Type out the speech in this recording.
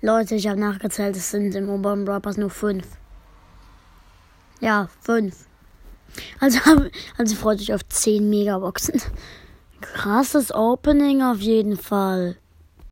Leute, ich habe nachgezählt, es sind im oberen Brawl nur fünf. Ja, fünf. Also, also freut euch auf 10 Megaboxen. Krasses Opening auf jeden Fall.